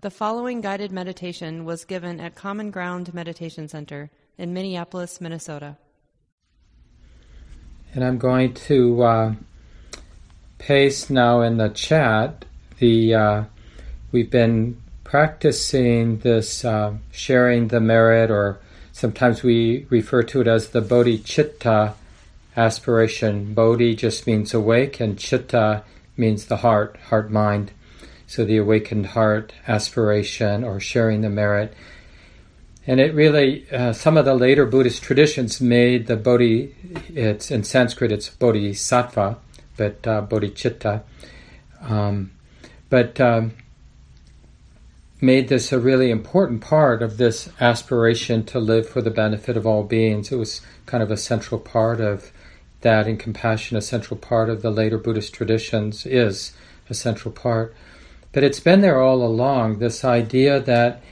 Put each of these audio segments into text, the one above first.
The following guided meditation was given at Common Ground Meditation Center in Minneapolis, Minnesota. And I'm going to uh, paste now in the chat the uh, we've been practicing this uh, sharing the merit, or sometimes we refer to it as the bodhicitta aspiration. Bodhi just means awake, and chitta means the heart, heart mind. So the awakened heart aspiration or sharing the merit. And it really, uh, some of the later Buddhist traditions made the bodhi, it's in Sanskrit, it's bodhisattva, but uh, bodhicitta. Um, but um, made this a really important part of this aspiration to live for the benefit of all beings. It was kind of a central part of that, and compassion, a central part of the later Buddhist traditions, is a central part. But it's been there all along this idea that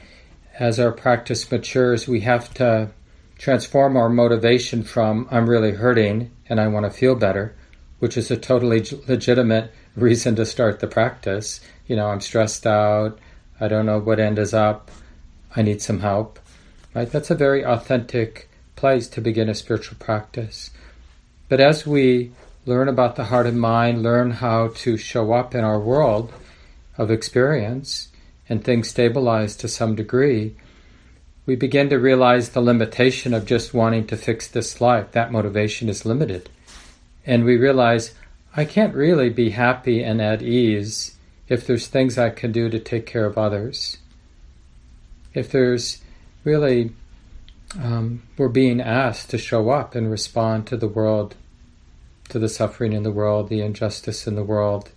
as our practice matures, we have to transform our motivation from I'm really hurting and I want to feel better, which is a totally legitimate reason to start the practice. You know, I'm stressed out, I don't know what end is up, I need some help. Right? That's a very authentic place to begin a spiritual practice. But as we learn about the heart and mind, learn how to show up in our world of experience, and things stabilize to some degree, we begin to realize the limitation of just wanting to fix this life. That motivation is limited. And we realize I can't really be happy and at ease if there's things I can do to take care of others. If there's really, um, we're being asked to show up and respond to the world, to the suffering in the world, the injustice in the world.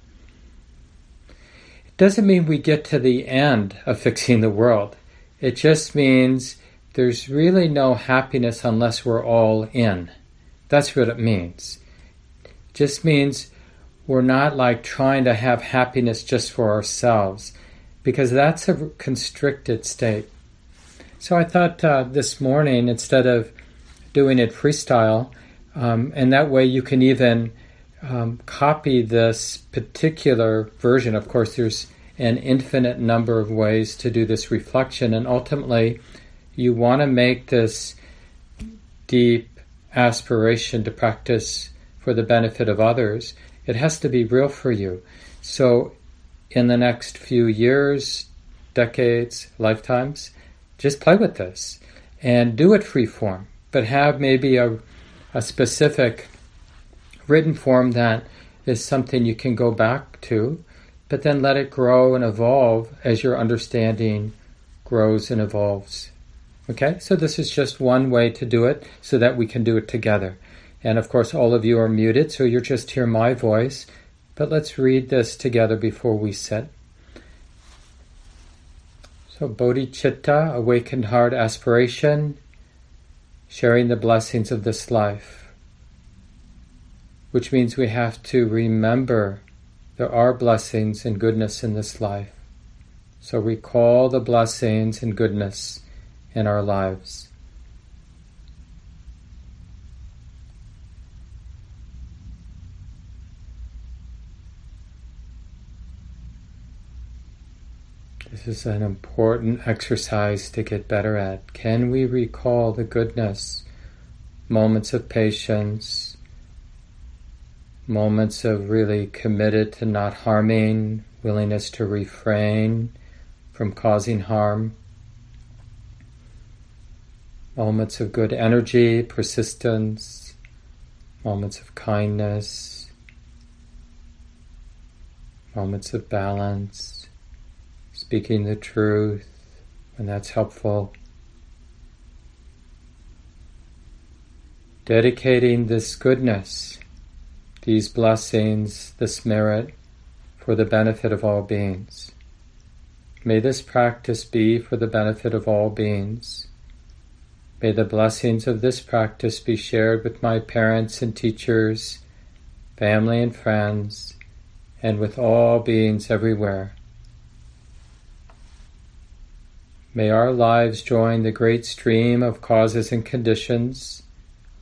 Doesn't mean we get to the end of fixing the world. It just means there's really no happiness unless we're all in. That's what it means. It just means we're not like trying to have happiness just for ourselves, because that's a constricted state. So I thought uh, this morning, instead of doing it freestyle, um, and that way you can even um, copy this particular version. Of course, there's an infinite number of ways to do this reflection, and ultimately, you want to make this deep aspiration to practice for the benefit of others. It has to be real for you. So, in the next few years, decades, lifetimes, just play with this and do it free form, but have maybe a, a specific written form that is something you can go back to, but then let it grow and evolve as your understanding grows and evolves. Okay, so this is just one way to do it so that we can do it together. And of course, all of you are muted, so you'll just hear my voice. But let's read this together before we sit. So, bodhicitta, awakened heart aspiration, sharing the blessings of this life, which means we have to remember there are blessings and goodness in this life. So, recall the blessings and goodness in our lives. This is an important exercise to get better at. Can we recall the goodness, moments of patience, moments of really committed to not harming, willingness to refrain from causing harm, moments of good energy, persistence, moments of kindness, moments of balance. Speaking the truth when that's helpful. Dedicating this goodness, these blessings, this merit for the benefit of all beings. May this practice be for the benefit of all beings. May the blessings of this practice be shared with my parents and teachers, family and friends, and with all beings everywhere. May our lives join the great stream of causes and conditions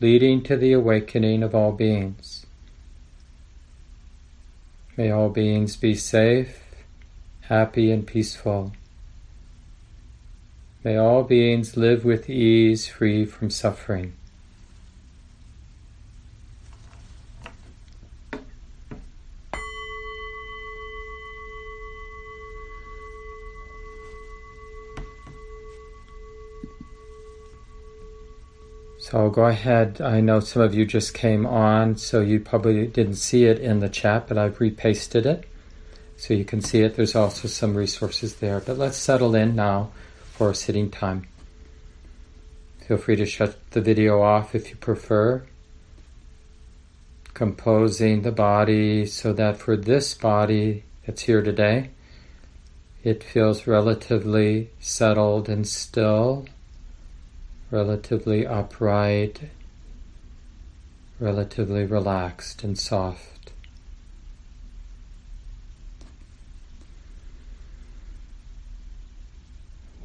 leading to the awakening of all beings. May all beings be safe, happy, and peaceful. May all beings live with ease, free from suffering. So I'll go ahead. I know some of you just came on, so you probably didn't see it in the chat, but I've repasted it so you can see it. There's also some resources there. But let's settle in now for a sitting time. Feel free to shut the video off if you prefer. Composing the body so that for this body that's here today, it feels relatively settled and still relatively upright, relatively relaxed and soft.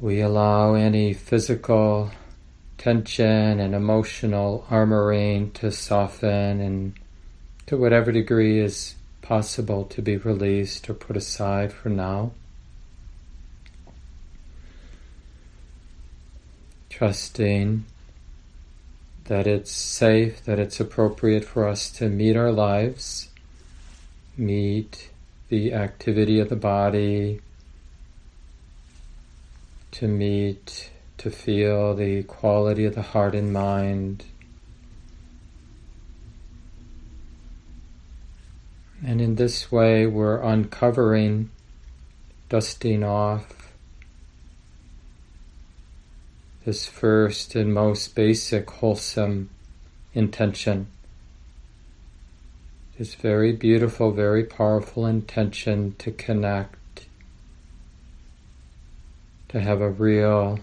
We allow any physical tension and emotional armoring to soften and to whatever degree is possible to be released or put aside for now. Trusting that it's safe, that it's appropriate for us to meet our lives, meet the activity of the body, to meet, to feel the quality of the heart and mind. And in this way, we're uncovering, dusting off this first and most basic wholesome intention. This very beautiful, very powerful intention to connect, to have a real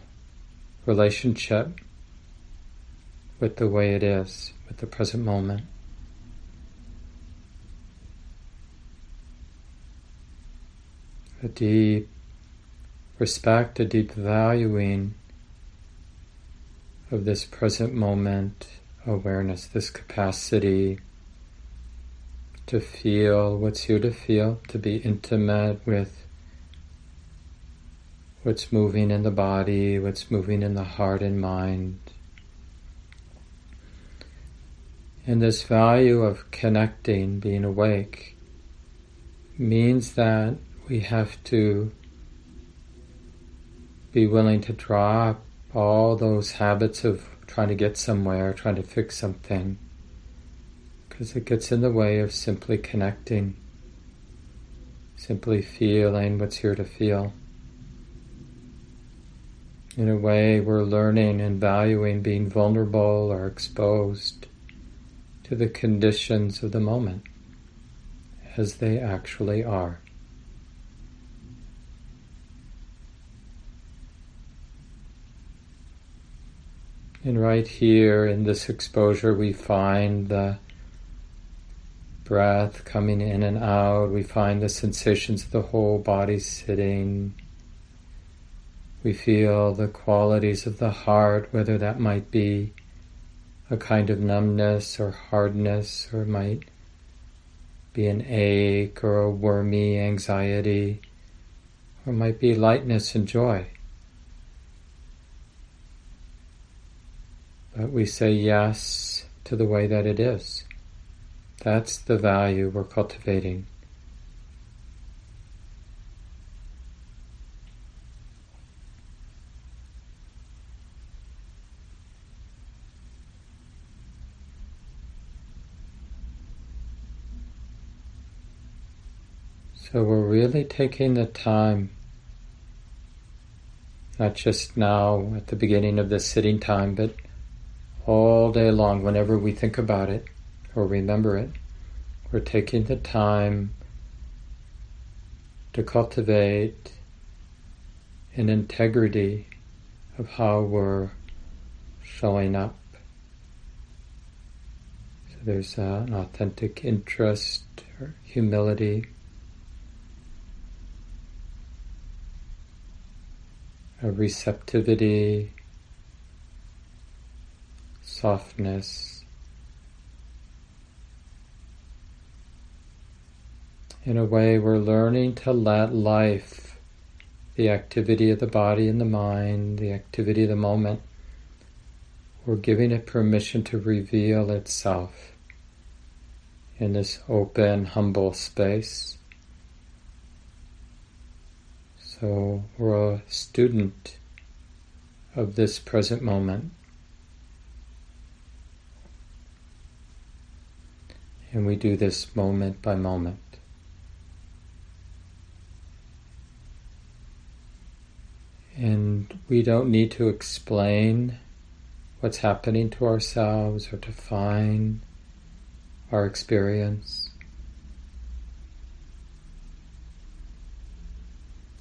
relationship with the way it is, with the present moment. A deep respect, a deep valuing of this present moment awareness, this capacity to feel what's here to feel, to be intimate with what's moving in the body, what's moving in the heart and mind. And this value of connecting, being awake, means that we have to be willing to drop all those habits of trying to get somewhere, trying to fix something, because it gets in the way of simply connecting, simply feeling what's here to feel. In a way, we're learning and valuing being vulnerable or exposed to the conditions of the moment as they actually are. And right here in this exposure, we find the breath coming in and out. We find the sensations of the whole body sitting. We feel the qualities of the heart, whether that might be a kind of numbness or hardness, or might be an ache or a wormy anxiety, or might be lightness and joy. But we say yes to the way that it is. That's the value we're cultivating. So we're really taking the time, not just now at the beginning of this sitting time, but all day long, whenever we think about it or remember it, we're taking the time to cultivate an integrity of how we're showing up. So there's an authentic interest or humility. A receptivity softness. In a way, we're learning to let life, the activity of the body and the mind, the activity of the moment. We're giving it permission to reveal itself in this open, humble space. So we're a student of this present moment. And we do this moment by moment. And we don't need to explain what's happening to ourselves or define our experience.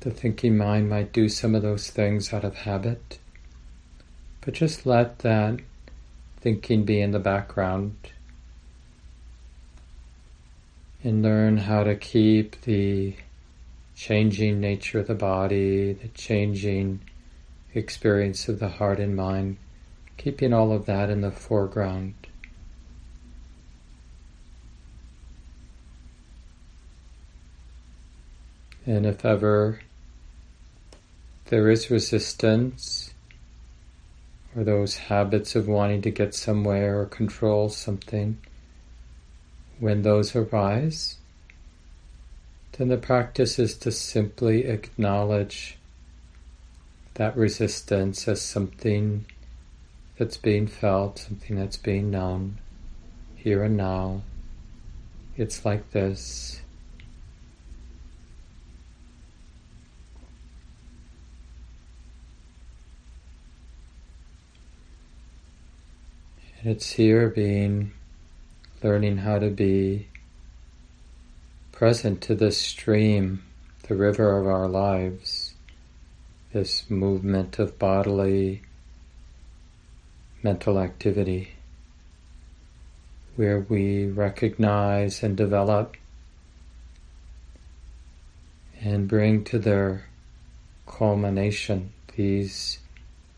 The thinking mind might do some of those things out of habit, but just let that thinking be in the background and learn how to keep the changing nature of the body, the changing experience of the heart and mind, keeping all of that in the foreground. And if ever there is resistance, or those habits of wanting to get somewhere or control something, when those arise, then the practice is to simply acknowledge that resistance as something that's being felt, something that's being known here and now. It's like this. And it's here being, learning how to be present to this stream, the river of our lives, this movement of bodily, mental activity, where we recognize and develop and bring to their culmination these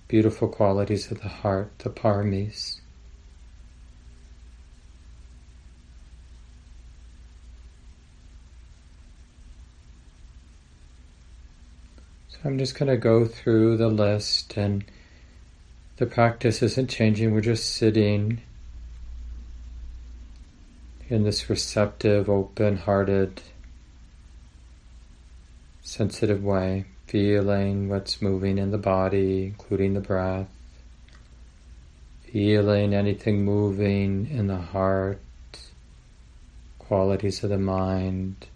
beautiful qualities of the heart, the paramis. I'm just going to go through the list and the practice isn't changing. We're just sitting in this receptive, open hearted, sensitive way, feeling what's moving in the body, including the breath, feeling anything moving in the heart, qualities of the mind.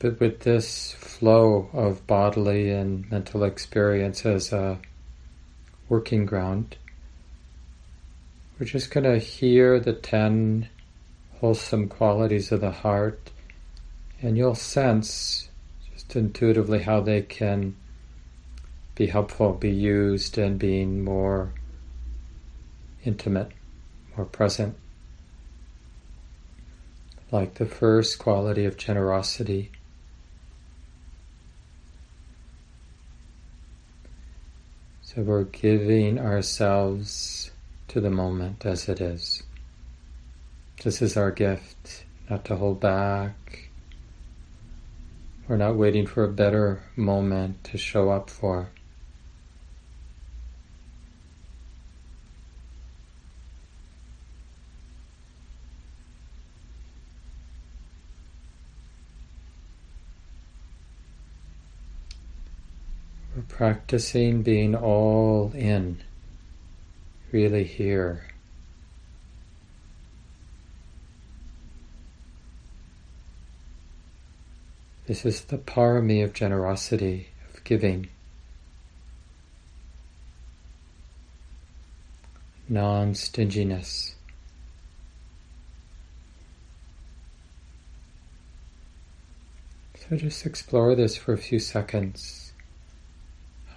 But with this flow of bodily and mental experience as a working ground, we're just going to hear the ten wholesome qualities of the heart, and you'll sense just intuitively how they can be helpful, be used, and being more intimate, more present. Like the first quality of generosity So we're giving ourselves to the moment as it is. This is our gift, not to hold back. We're not waiting for a better moment to show up for. Practicing being all in, really here. This is the parami of generosity, of giving. Non stinginess. So just explore this for a few seconds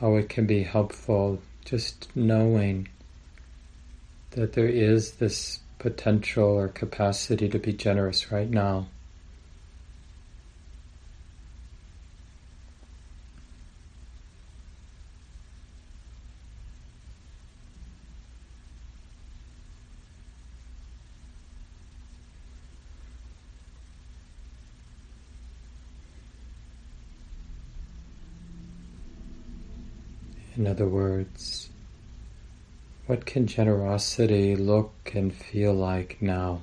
how it can be helpful just knowing that there is this potential or capacity to be generous right now. In other words, what can generosity look and feel like now?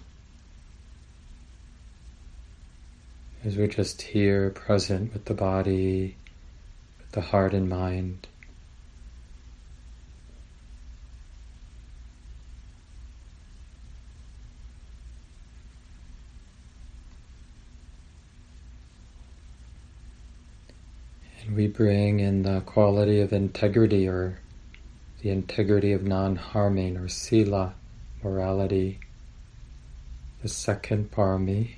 As we're just here, present with the body, with the heart and mind. And we bring in the quality of integrity or the integrity of non harming or sila, morality, the second parami.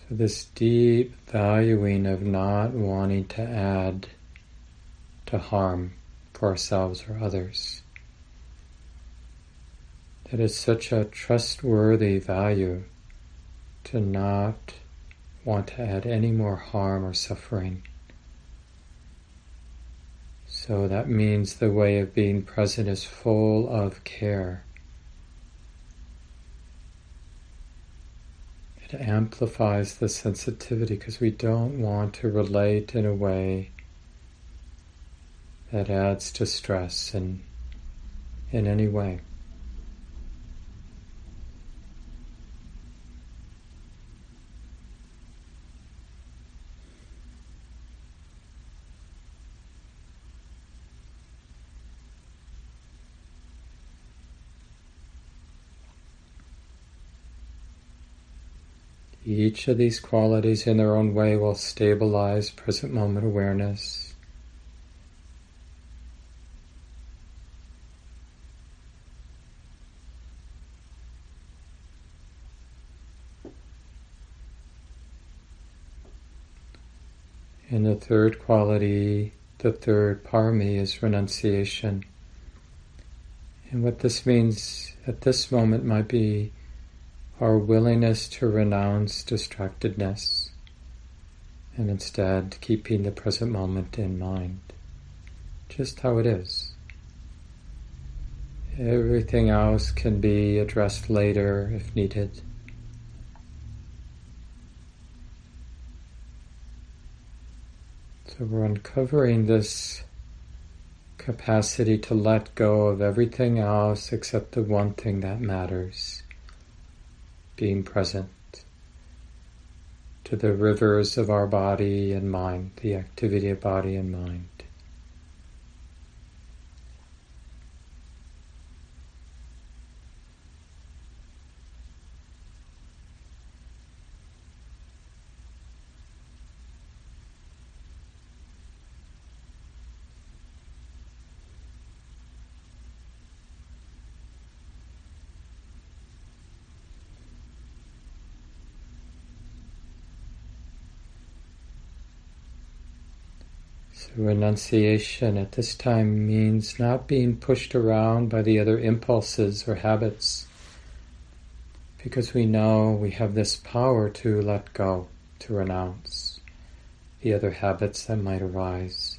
So, this deep valuing of not wanting to add to harm for ourselves or others. That is such a trustworthy value to not want to add any more harm or suffering. So that means the way of being present is full of care. It amplifies the sensitivity because we don't want to relate in a way that adds to stress in, in any way. Each of these qualities in their own way will stabilize present moment awareness. And the third quality, the third parami, is renunciation. And what this means at this moment might be our willingness to renounce distractedness and instead keeping the present moment in mind, just how it is. Everything else can be addressed later if needed. So we're uncovering this capacity to let go of everything else except the one thing that matters being present to the rivers of our body and mind, the activity of body and mind. Renunciation at this time means not being pushed around by the other impulses or habits, because we know we have this power to let go, to renounce the other habits that might arise.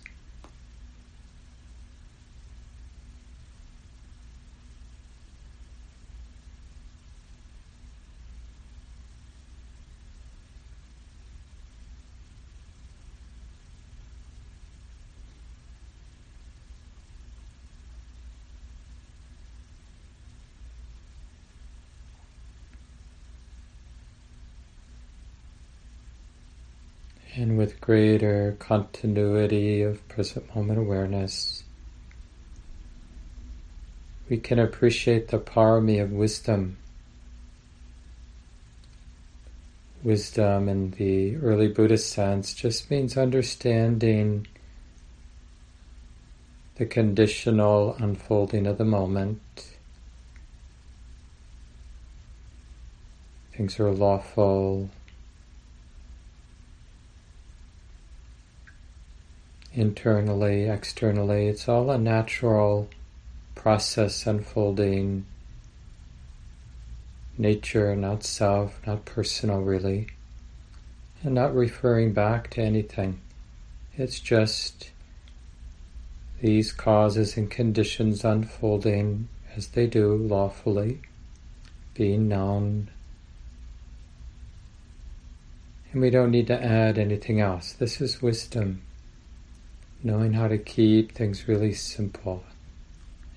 And with greater continuity of present moment awareness, we can appreciate the parami of wisdom. Wisdom in the early Buddhist sense just means understanding the conditional unfolding of the moment. Things are lawful, internally, externally. It's all a natural process unfolding. Nature, not self, not personal, really. And not referring back to anything. It's just these causes and conditions unfolding as they do lawfully, being known. And we don't need to add anything else. This is wisdom. Knowing how to keep things really simple,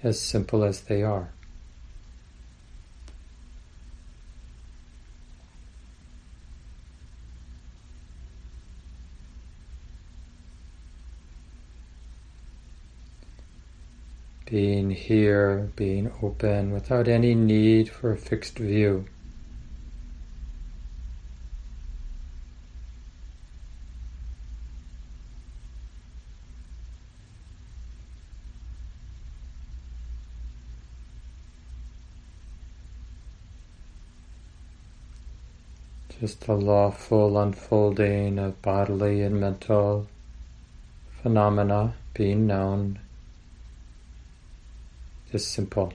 as simple as they are. being here, being open without any need for a fixed view. Just the lawful unfolding of bodily and mental phenomena being known. Just simple.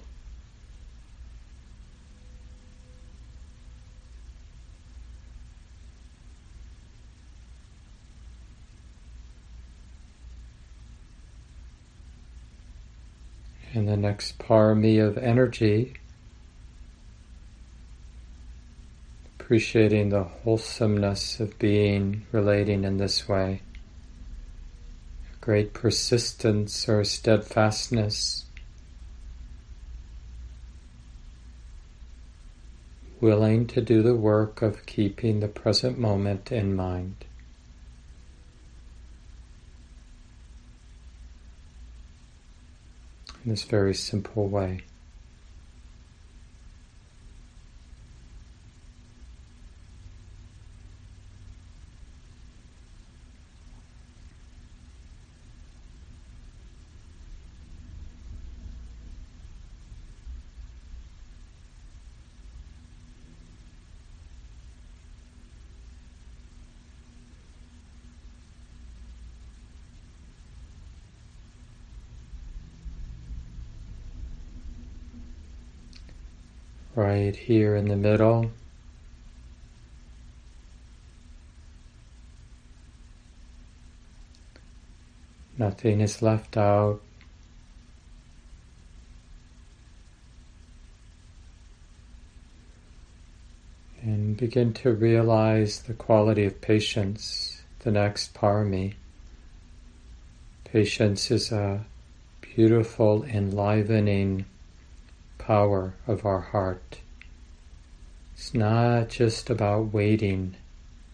And the next parami of energy, appreciating the wholesomeness of being, relating in this way. Great persistence or steadfastness willing to do the work of keeping the present moment in mind. In this very simple way. Right here in the middle. Nothing is left out. And begin to realize the quality of patience, the next parami. Patience is a beautiful, enlivening power of our heart. It's not just about waiting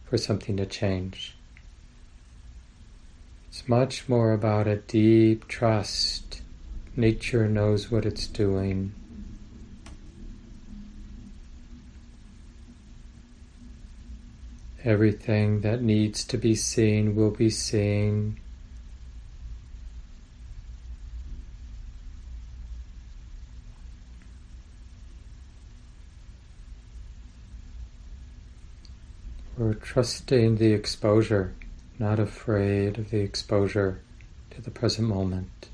for something to change. It's much more about a deep trust. Nature knows what it's doing. Everything that needs to be seen will be seen. We're trusting the exposure, not afraid of the exposure to the present moment.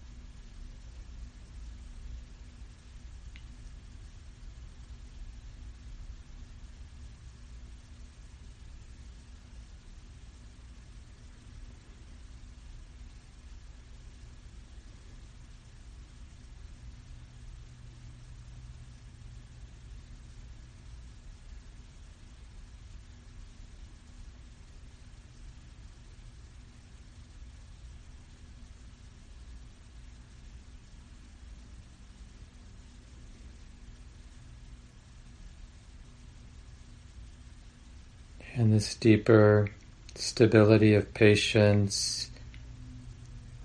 And this deeper stability of patience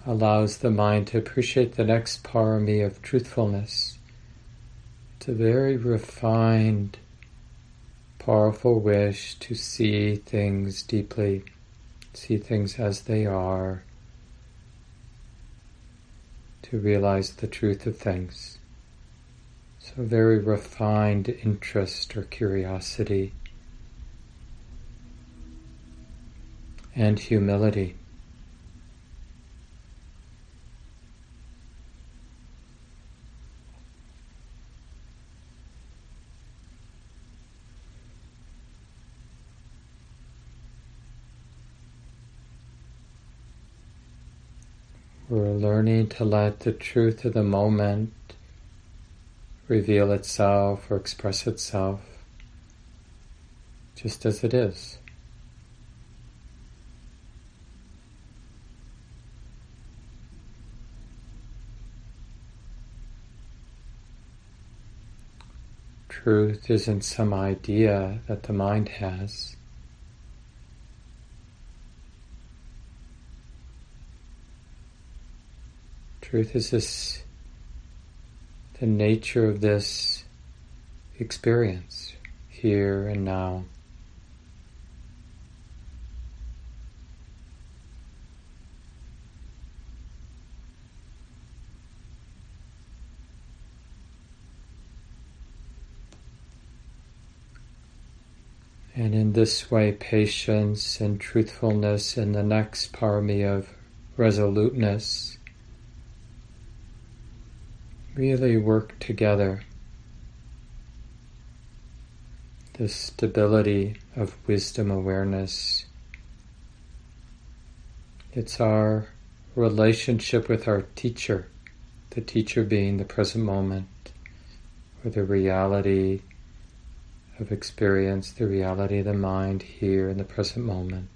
allows the mind to appreciate the next parami of truthfulness. It's a very refined, powerful wish to see things deeply, see things as they are, to realize the truth of things. So, very refined interest or curiosity. And humility. We're learning to let the truth of the moment reveal itself or express itself just as it is. Truth isn't some idea that the mind has. Truth is this, the nature of this experience here and now. And in this way, patience and truthfulness and the next parami of resoluteness really work together. The stability of wisdom awareness. It's our relationship with our teacher, the teacher being the present moment, or the reality of experience, the reality of the mind here in the present moment.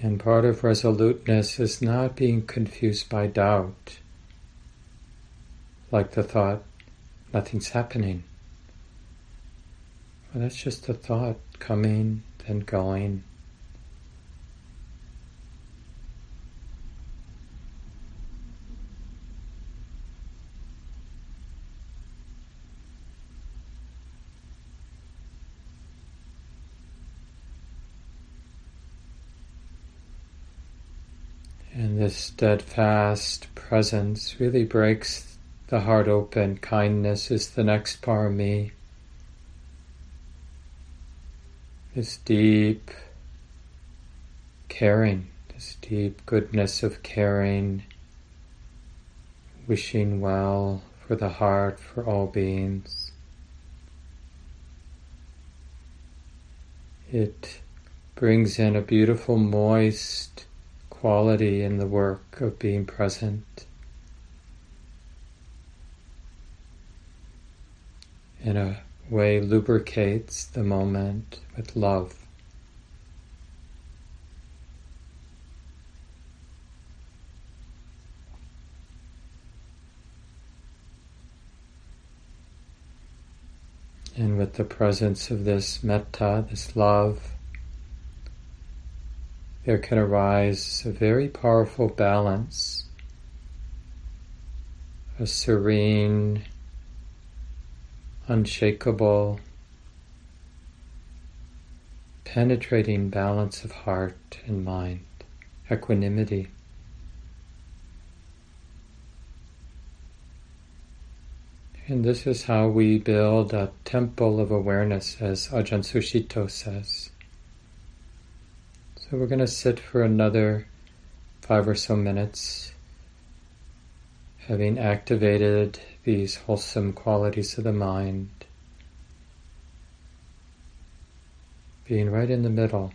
And part of resoluteness is not being confused by doubt, like the thought, nothing's happening. Well, that's just a thought coming, then going. And this steadfast presence really breaks the heart open. Kindness is the next parami. This deep caring, this deep goodness of caring, wishing well for the heart, for all beings. It brings in a beautiful, moist, quality in the work of being present. In a way, lubricates the moment with love. And with the presence of this metta, this love, there can arise a very powerful balance, a serene, unshakable, penetrating balance of heart and mind, equanimity. And this is how we build a temple of awareness, as Ajahn Sucitto says. So we're going to sit for another five or so minutes, having activated these wholesome qualities of the mind, being right in the middle.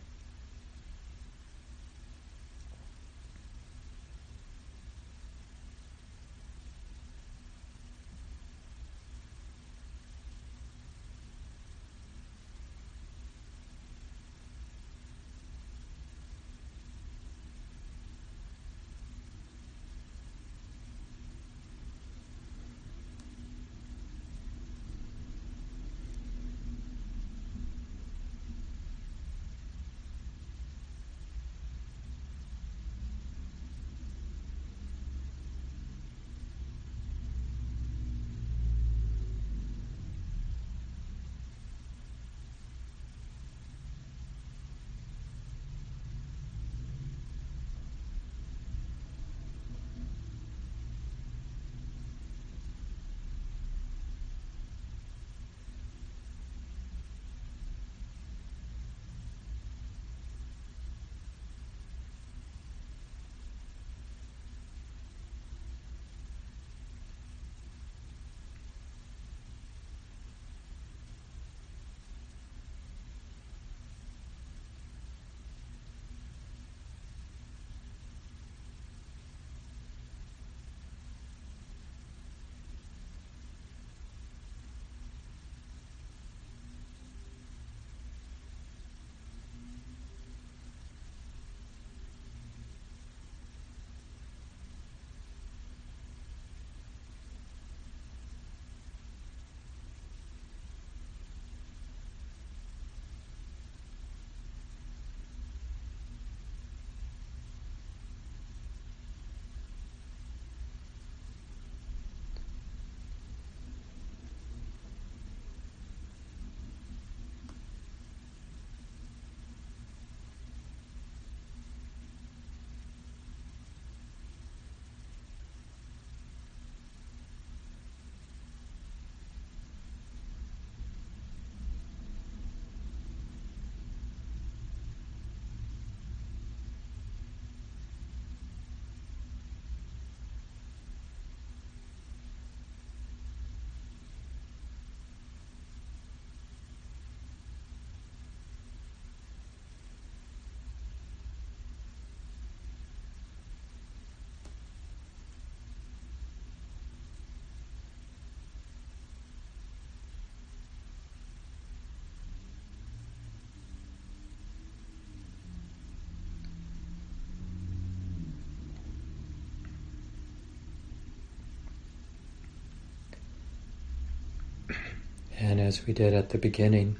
As we did at the beginning.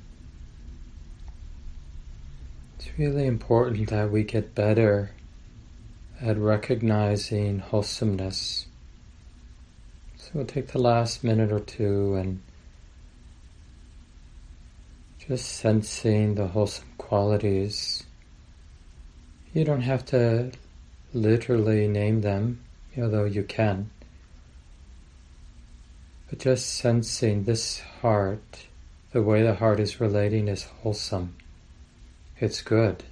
It's really important that we get better at recognizing wholesomeness. So we'll take the last minute or two and just sensing the wholesome qualities. You don't have to literally name them, although you can. But just sensing this heart, the way the heart is relating is wholesome. It's good.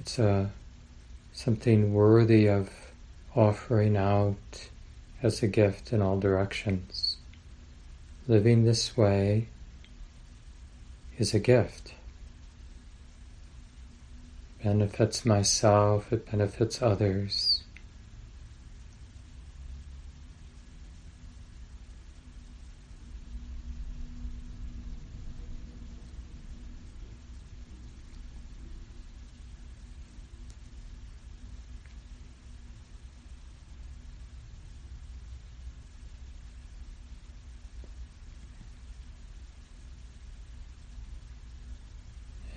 It's a, uh, something worthy of offering out as a gift in all directions. Living this way is a gift. Benefits myself, it benefits others.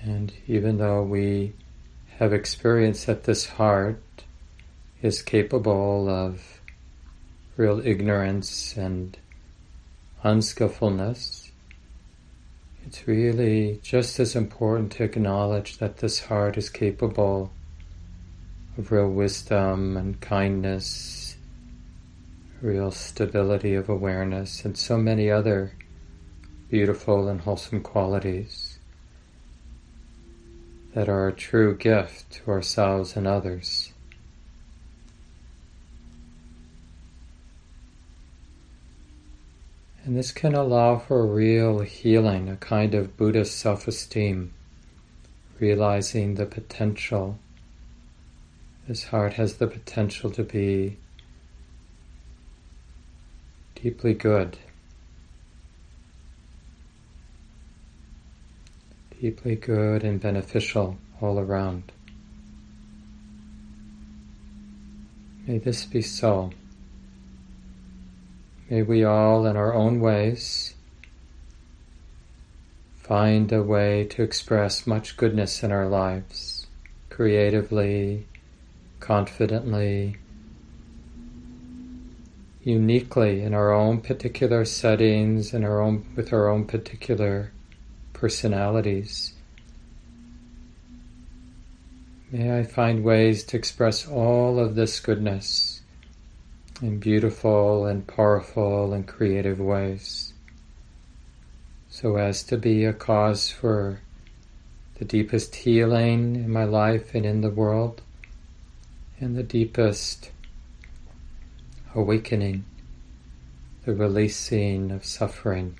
And even though we have experienced that this heart is capable of real ignorance and unskillfulness, it's really just as important to acknowledge that this heart is capable of real wisdom and kindness, real stability of awareness, and so many other beautiful and wholesome qualities that are a true gift to ourselves and others. And this can allow for real healing, a kind of Buddhist self esteem, realizing the potential. This heart has the potential to be deeply good. Deeply good and beneficial all around. May this be so. May we all, in our own ways, find a way to express much goodness in our lives, creatively, confidently, uniquely in our own particular settings, in our own with our own particular personalities. May I find ways to express all of this goodness in beautiful and powerful and creative ways, so as to be a cause for the deepest healing in my life and in the world, and the deepest awakening, the releasing of suffering.